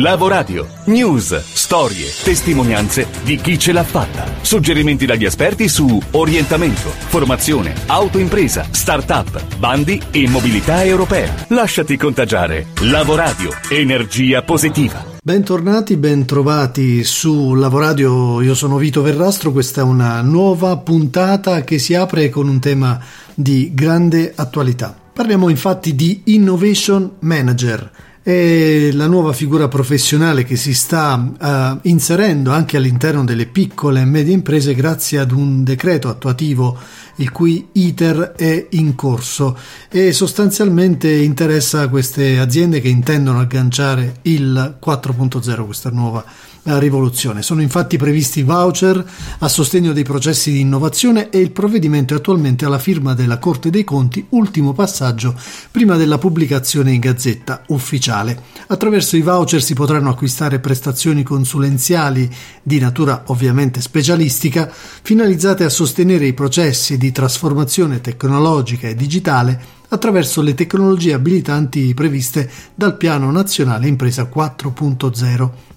Lavoradio. News, storie, testimonianze di chi ce l'ha fatta. Suggerimenti dagli esperti su orientamento, formazione, autoimpresa, start-up, bandi e mobilità europea. Lasciati contagiare. Lavoradio. Energia positiva. Bentornati, bentrovati su Lavoradio, io sono Vito Verrastro, questa è una nuova puntata che si apre con un tema di grande attualità. Parliamo infatti di Innovation Manager è la nuova figura professionale che si sta uh, inserendo anche all'interno delle piccole e medie imprese grazie ad un decreto attuativo il cui iter è in corso e sostanzialmente interessa queste aziende che intendono agganciare il 4.0, questa nuova rivoluzione. Sono infatti previsti voucher a sostegno dei processi di innovazione e il provvedimento è attualmente alla firma della Corte dei Conti, ultimo passaggio prima della pubblicazione in gazzetta ufficiale. Attraverso i voucher si potranno acquistare prestazioni consulenziali di natura ovviamente specialistica, finalizzate a sostenere i processi di trasformazione tecnologica e digitale attraverso le tecnologie abilitanti previste dal Piano Nazionale Impresa 4.0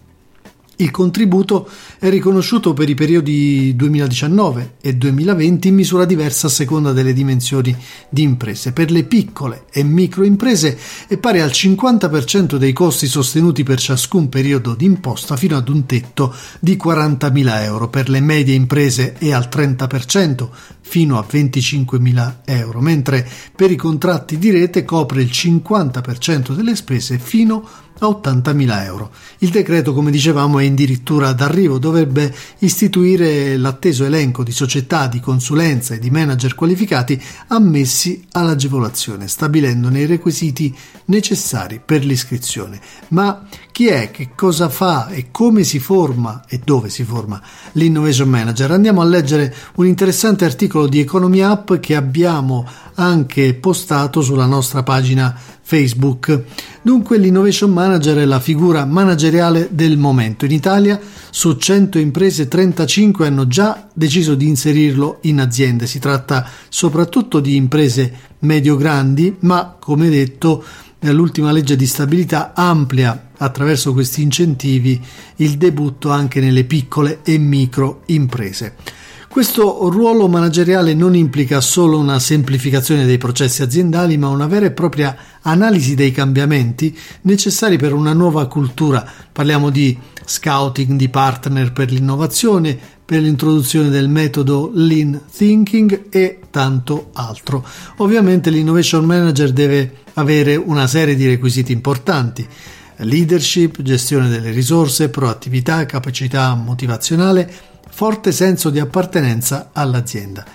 il contributo è riconosciuto per i periodi 2019 e 2020 in misura diversa a seconda delle dimensioni di imprese. Per le piccole e micro imprese è pari al 50% dei costi sostenuti per ciascun periodo di imposta fino ad un tetto di 40.000 euro. Per le medie imprese è al 30% fino a 25.000 euro, mentre per i contratti di rete copre il 50% delle spese fino a a 80.000 euro. Il decreto, come dicevamo, è addirittura d'arrivo, dovrebbe istituire l'atteso elenco di società di consulenza e di manager qualificati ammessi all'agevolazione, stabilendone i requisiti necessari per l'iscrizione. Ma chi è, che cosa fa e come si forma e dove si forma l'innovation manager? Andiamo a leggere un interessante articolo di Economy App che abbiamo anche postato sulla nostra pagina Facebook. Dunque l'innovation manager è la figura manageriale del momento. In Italia su 100 imprese 35 hanno già deciso di inserirlo in aziende. Si tratta soprattutto di imprese medio-grandi, ma come detto l'ultima legge di stabilità amplia attraverso questi incentivi il debutto anche nelle piccole e micro imprese. Questo ruolo manageriale non implica solo una semplificazione dei processi aziendali, ma una vera e propria analisi dei cambiamenti necessari per una nuova cultura. Parliamo di scouting di partner per l'innovazione, per l'introduzione del metodo Lean Thinking e tanto altro. Ovviamente l'innovation manager deve avere una serie di requisiti importanti leadership, gestione delle risorse, proattività, capacità motivazionale, forte senso di appartenenza all'azienda.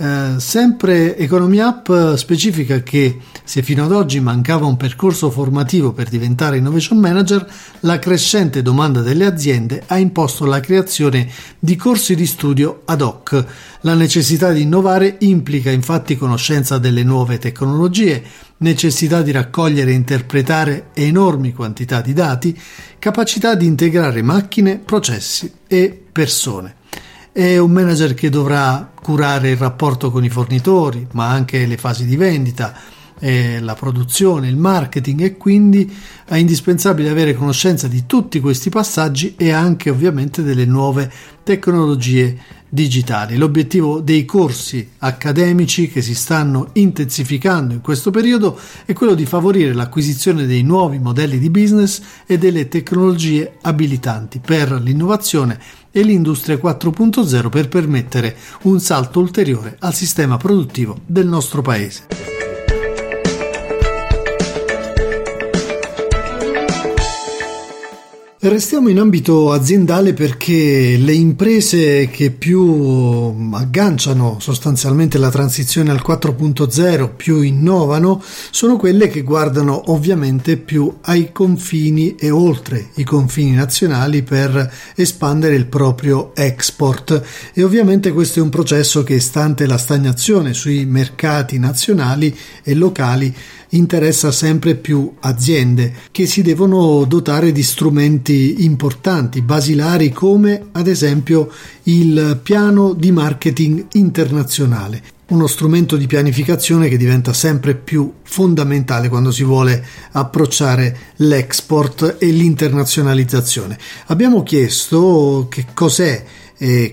Eh, sempre Economy Up specifica che se fino ad oggi mancava un percorso formativo per diventare innovation manager, la crescente domanda delle aziende ha imposto la creazione di corsi di studio ad hoc. La necessità di innovare implica infatti conoscenza delle nuove tecnologie, necessità di raccogliere e interpretare enormi quantità di dati, capacità di integrare macchine, processi e persone. È un manager che dovrà curare il rapporto con i fornitori, ma anche le fasi di vendita, eh, la produzione, il marketing e quindi è indispensabile avere conoscenza di tutti questi passaggi e anche ovviamente delle nuove tecnologie digitali. L'obiettivo dei corsi accademici che si stanno intensificando in questo periodo è quello di favorire l'acquisizione dei nuovi modelli di business e delle tecnologie abilitanti per l'innovazione e l'industria 4.0 per permettere un salto ulteriore al sistema produttivo del nostro paese. Restiamo in ambito aziendale perché le imprese che più agganciano sostanzialmente la transizione al 4.0, più innovano, sono quelle che guardano ovviamente più ai confini e oltre i confini nazionali per espandere il proprio export. E ovviamente questo è un processo che, stante la stagnazione sui mercati nazionali e locali, interessa sempre più aziende che si devono dotare di strumenti importanti, basilari come ad esempio il piano di marketing internazionale uno strumento di pianificazione che diventa sempre più fondamentale quando si vuole approcciare l'export e l'internazionalizzazione. Abbiamo chiesto che cos'è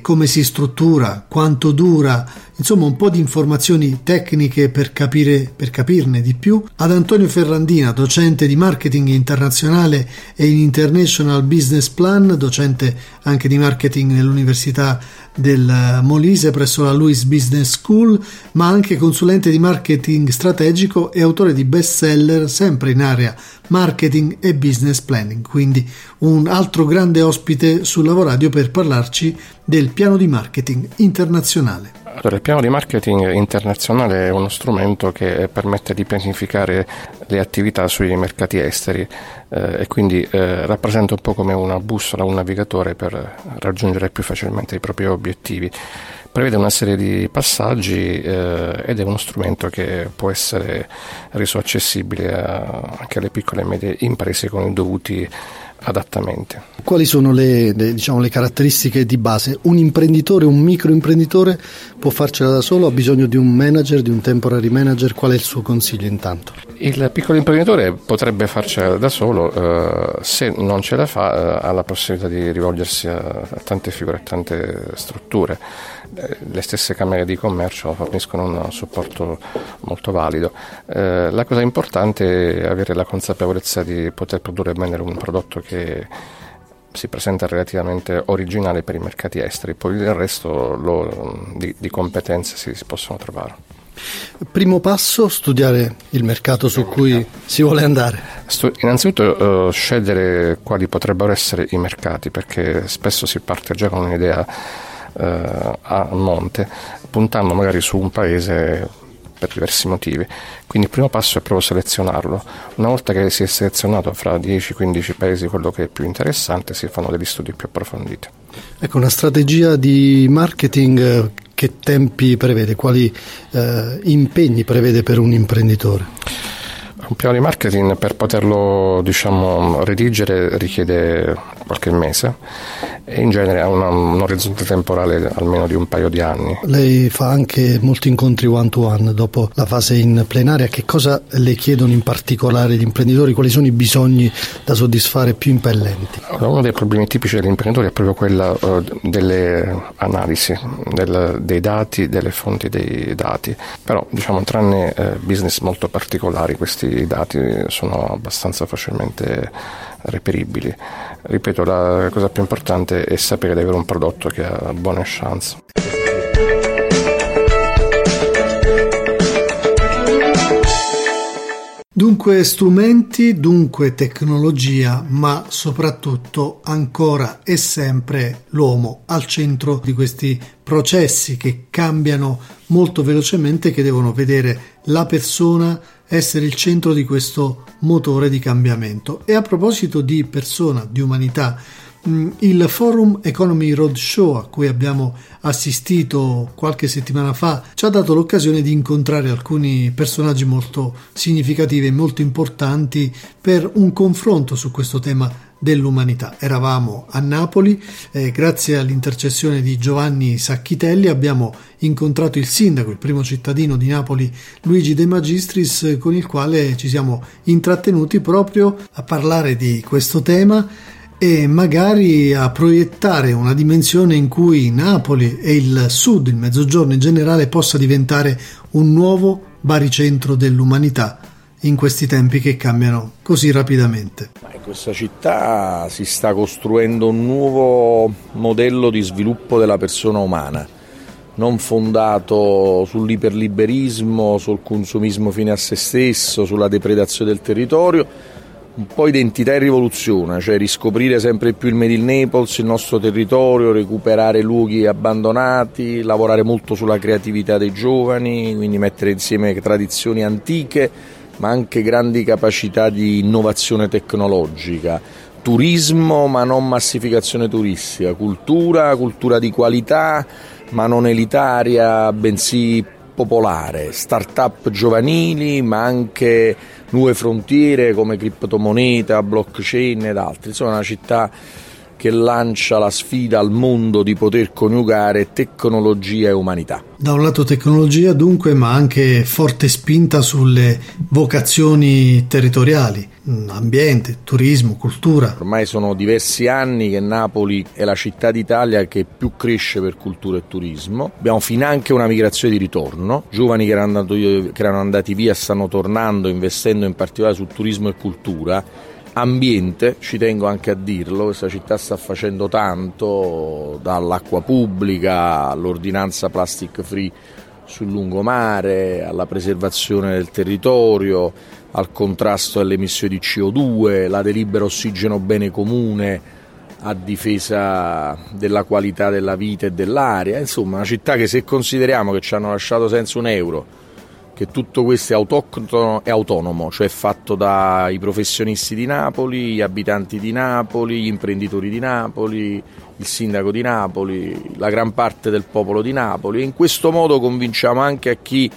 come si struttura, quanto dura, insomma un po' di informazioni tecniche per, capire, per capirne di più, ad Antonio Ferrandina, docente di marketing internazionale e in International Business Plan, docente anche di marketing nell'Università del Molise presso la Louis Business School, ma anche consulente di marketing strategico e autore di bestseller sempre in area marketing e business planning. Quindi un altro grande ospite sul Lavoradio per parlarci del piano di marketing internazionale. Allora, il piano di marketing internazionale è uno strumento che permette di pianificare le attività sui mercati esteri eh, e quindi eh, rappresenta un po' come una bussola, un navigatore per raggiungere più facilmente i propri obiettivi. Prevede una serie di passaggi eh, ed è uno strumento che può essere reso accessibile a, anche alle piccole e medie imprese con i dovuti adattamenti. Quali sono le, le, diciamo, le, caratteristiche di base? Un imprenditore, un microimprenditore può farcela da solo, ha bisogno di un manager, di un temporary manager, qual è il suo consiglio intanto? Il piccolo imprenditore potrebbe farcela da solo, eh, se non ce la fa eh, ha la possibilità di rivolgersi a, a tante figure, a tante strutture le stesse camere di commercio forniscono un supporto molto valido. Eh, la cosa importante è avere la consapevolezza di poter produrre bene un prodotto che si presenta relativamente originale per i mercati esteri, poi il resto lo, di, di, competenze si, si possono trovare. Primo passo, studiare il mercato su cui si vuole andare. Innanzitutto uh, scegliere quali potrebbero essere i mercati, perché spesso si parte già con un'idea a monte, puntando magari su un paese per diversi motivi. Quindi il primo passo è proprio selezionarlo. Una volta che si è selezionato fra 10-15 paesi quello che è più interessante, si fanno degli studi più approfonditi. Ecco, una strategia di marketing eh, che tempi prevede, quali eh, impegni prevede per un imprenditore? Un piano di marketing per poterlo diciamo, redigere richiede qualche mese e in genere ha una, un orizzonte temporale almeno di un paio di anni. Lei fa anche molti incontri one to one dopo la fase in plenaria, che cosa le chiedono in particolare gli imprenditori, quali sono i bisogni da soddisfare più impellenti? Uno dei problemi tipici degli imprenditori è proprio quello uh, delle analisi del, dei dati, delle fonti dei dati, però diciamo tranne uh, business molto particolari questi dati sono abbastanza facilmente reperibili. Ripeto, la cosa più importante è sapere di avere un prodotto che ha buone chance. Dunque strumenti, dunque tecnologia, ma soprattutto ancora e sempre l'uomo al centro di questi processi che cambiano molto velocemente, che devono vedere la persona essere il centro di questo motore di cambiamento. E a proposito di persona, di umanità, mm, il Forum Economy Roadshow a cui abbiamo assistito qualche settimana fa ci ha dato l'occasione di incontrare alcuni personaggi molto significativi e molto importanti per un confronto su questo tema dell'umanità. Eravamo a Napoli, eh, grazie all'intercessione di Giovanni Sacchitelli abbiamo incontrato il sindaco, il primo cittadino di Napoli, Luigi De Magistris, con il quale ci siamo intrattenuti proprio a parlare di questo tema e magari a proiettare una dimensione in cui Napoli e il sud, il mezzogiorno in generale, possa diventare un nuovo baricentro dell'umanità in questi tempi che cambiano così rapidamente. In questa città si sta costruendo un nuovo modello di sviluppo della persona umana, non fondato sull'iperliberismo, sul consumismo fine a se stesso, sulla depredazione del territorio, un po' identità e rivoluzione, cioè riscoprire sempre più il Made in Naples, il nostro territorio, recuperare luoghi abbandonati, lavorare molto sulla creatività dei giovani, quindi mettere insieme tradizioni antiche ma anche grandi capacità di innovazione tecnologica, turismo ma non massificazione turistica, cultura, cultura di qualità ma non elitaria bensì popolare, start-up giovanili ma anche nuove frontiere come criptomoneta, blockchain ed altri. Insomma una città che lancia la sfida al mondo di poter coniugare tecnologia e umanità. Da un lato tecnologia dunque, ma anche forte spinta sulle vocazioni territoriali, mm, ambiente, turismo, cultura. Ormai sono diversi anni che Napoli è la città d'Italia che più cresce per cultura e turismo. Abbiamo finanche una migrazione di ritorno, giovani che erano, andati, che erano andati via stanno tornando investendo in particolare su turismo e cultura ambiente, ci tengo anche a dirlo, questa città sta facendo tanto dall'acqua pubblica all'ordinanza plastic free sul lungomare, alla preservazione del territorio, al contrasto alle emissioni di CO2, la delibera ossigeno bene comune a difesa della qualità della vita e dell'aria, insomma una città che se consideriamo che ci hanno lasciato senza un euro che tutto questo è autoctono e autonomo, cioè fatto dai professionisti di Napoli, gli abitanti di Napoli, gli imprenditori di Napoli, il sindaco di Napoli, la gran parte del popolo di Napoli in questo modo convinciamo anche a chi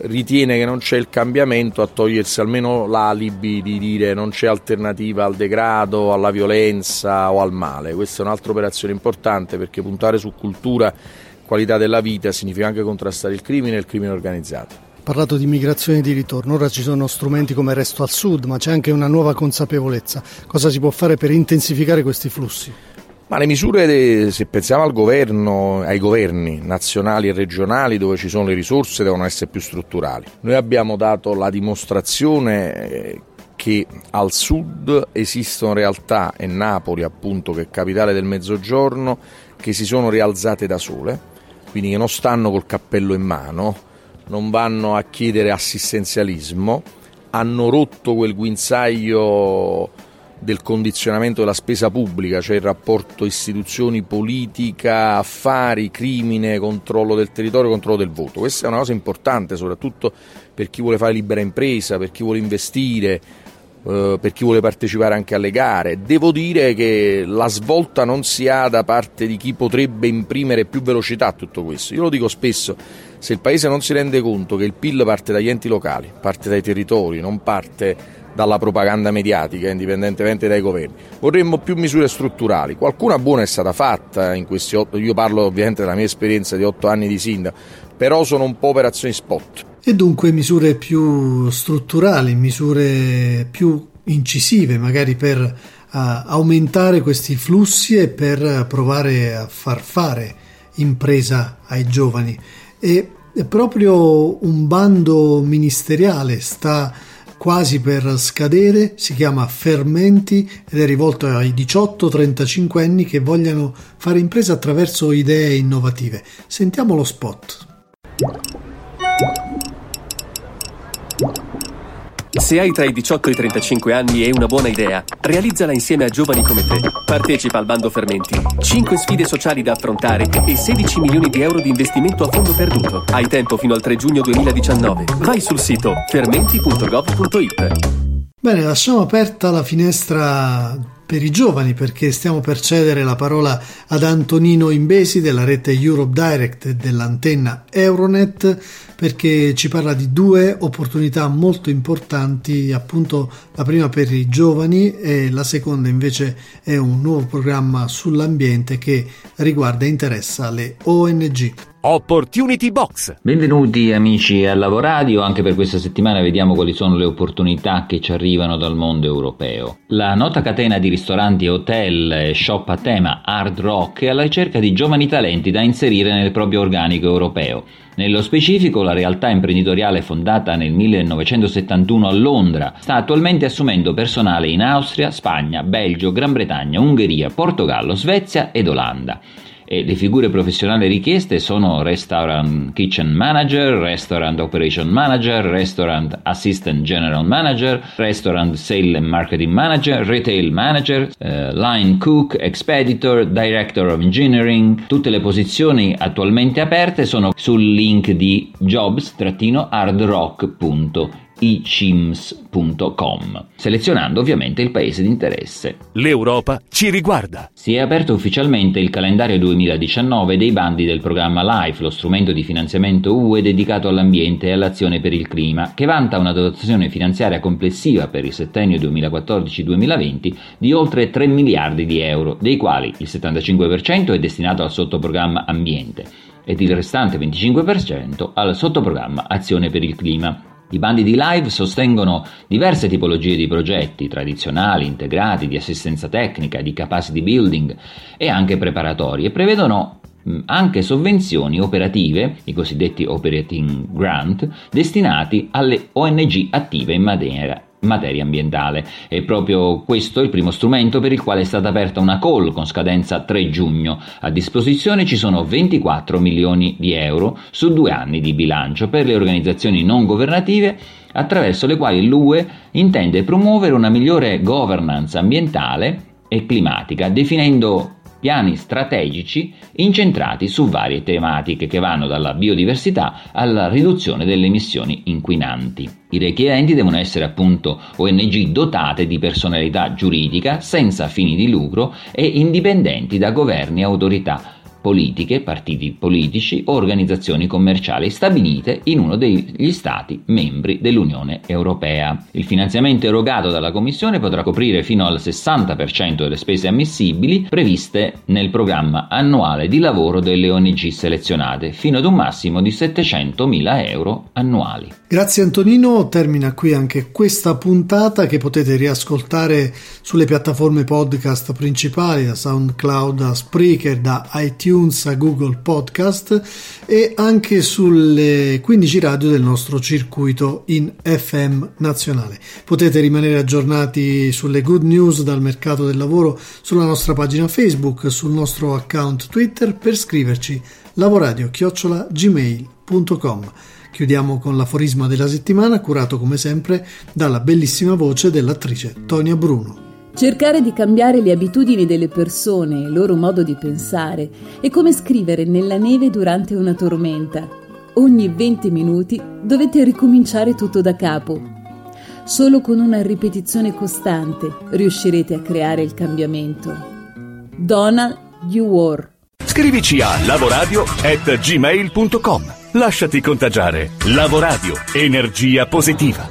ritiene che non c'è il cambiamento a togliersi almeno l'alibi di dire non c'è alternativa al degrado, alla violenza o al male. Questa è un'altra operazione importante perché puntare su cultura qualità della vita significa anche contrastare il crimine e il crimine organizzato parlato di migrazione e di ritorno, ora ci sono strumenti come Resto al Sud, ma c'è anche una nuova consapevolezza. Cosa si può fare per intensificare questi flussi? Ma le misure, se pensiamo al governo, ai governi nazionali e regionali dove ci sono le risorse, devono essere più strutturali. Noi abbiamo dato la dimostrazione eh, che al sud esistono realtà, e Napoli appunto che è capitale del mezzogiorno, che si sono rialzate da sole, quindi che non stanno col cappello in mano, non vanno a chiedere assistenzialismo, hanno rotto quel guinzaglio del condizionamento della spesa pubblica, cioè il rapporto istituzioni, politica, affari, crimine, controllo del territorio, controllo del voto. Questa è una cosa importante soprattutto per chi vuole fare libera impresa, per chi vuole investire, eh, per chi vuole partecipare anche alle gare. Devo dire che la svolta non si ha da parte di chi potrebbe imprimere più velocità a tutto questo. Io lo dico spesso, se il Paese non si rende conto che il PIL parte dagli enti locali, parte dai territori, non parte dalla propaganda mediatica, indipendentemente dai governi. Vorremmo più misure strutturali. Qualcuna buona è stata fatta in questi otto, io parlo ovviamente della mia esperienza di otto anni di sindaco, però sono un po' operazioni spot. E dunque misure più strutturali, misure più incisive, magari per uh, aumentare questi flussi e per provare a far fare impresa ai giovani e proprio un bando ministeriale sta quasi per scadere, si chiama Fermenti ed è rivolto ai 18-35 anni che vogliono fare impresa attraverso idee innovative. Sentiamo lo spot. Se hai tra i 18 e i 35 anni e una buona idea, realizzala insieme a giovani come te. Partecipa al bando Fermenti. 5 sfide sociali da affrontare e 16 milioni di euro di investimento a fondo perduto. Hai tempo fino al 3 giugno 2019. Vai sul sito fermenti.gov.it. Bene, lasciamo aperta la finestra per i giovani perché stiamo per cedere la parola ad Antonino Imbesi della rete Europe Direct e dell'antenna Euronet perché ci parla di due opportunità molto importanti, appunto la prima per i giovani e la seconda invece è un nuovo programma sull'ambiente che riguarda e interessa le ONG. Opportunity Box. Benvenuti amici al Lavoradio, anche per questa settimana vediamo quali sono le opportunità che ci arrivano dal mondo europeo. La nota catena di ristoranti, hotel e shop a tema Hard Rock è alla ricerca di giovani talenti da inserire nel proprio organico europeo. Nello specifico, la realtà imprenditoriale fondata nel 1971 a Londra sta attualmente assumendo personale in Austria, Spagna, Belgio, Gran Bretagna, Ungheria, Portogallo, Svezia ed Olanda e le figure professionali richieste sono Restaurant Kitchen Manager, Restaurant Operation Manager, Restaurant Assistant General Manager, Restaurant Sale and Marketing Manager, Retail Manager, eh, Line Cook, Expeditor, Director of Engineering. Tutte le posizioni attualmente aperte sono sul link di jobs-hardrock.it icims.com, selezionando ovviamente il paese di interesse. L'Europa ci riguarda. Si è aperto ufficialmente il calendario 2019 dei bandi del programma LIFE, lo strumento di finanziamento UE dedicato all'ambiente e all'azione per il clima, che vanta una dotazione finanziaria complessiva per il settennio 2014-2020 di oltre 3 miliardi di euro, dei quali il 75% è destinato al sottoprogramma ambiente ed il restante 25% al sottoprogramma Azione per il clima. I bandi di live sostengono diverse tipologie di progetti tradizionali, integrati, di assistenza tecnica, di capacity building e anche preparatori e prevedono anche sovvenzioni operative, i cosiddetti operating grant, destinati alle ONG attive in materia materia ambientale. È proprio questo il primo strumento per il quale è stata aperta una call con scadenza 3 giugno. A disposizione ci sono 24 milioni di euro su due anni di bilancio per le organizzazioni non governative attraverso le quali l'UE intende promuovere una migliore governance ambientale e climatica, definendo piani strategici incentrati su varie tematiche che vanno dalla biodiversità alla riduzione delle emissioni inquinanti. I richiedenti devono essere appunto ONG dotate di personalità giuridica senza fini di lucro e indipendenti da governi e autorità politiche, partiti politici o organizzazioni commerciali stabilite in uno degli Stati membri dell'Unione Europea. Il finanziamento erogato dalla Commissione potrà coprire fino al 60% delle spese ammissibili previste nel programma annuale di lavoro delle ONG selezionate, fino ad un massimo di 700.000 euro annuali. Grazie Antonino, termina qui anche questa puntata che potete riascoltare sulle piattaforme podcast principali da SoundCloud, da Spreaker, da iTunes iTunes, a Google Podcast e anche sulle 15 radio del nostro circuito in FM nazionale. Potete rimanere aggiornati sulle good news dal mercato del lavoro sulla nostra pagina Facebook, sul nostro account Twitter per scriverci lavoradio-gmail.com. Chiudiamo con l'aforisma della settimana curato come sempre dalla bellissima voce dell'attrice Tonia Bruno. Cercare di cambiare le abitudini delle persone e il loro modo di pensare è come scrivere nella neve durante una tormenta. Ogni 20 minuti dovete ricominciare tutto da capo. Solo con una ripetizione costante riuscirete a creare il cambiamento. Donald Dewar Scrivici a lavoradio@gmail.com. Lasciati contagiare. Lavoradio, energia positiva.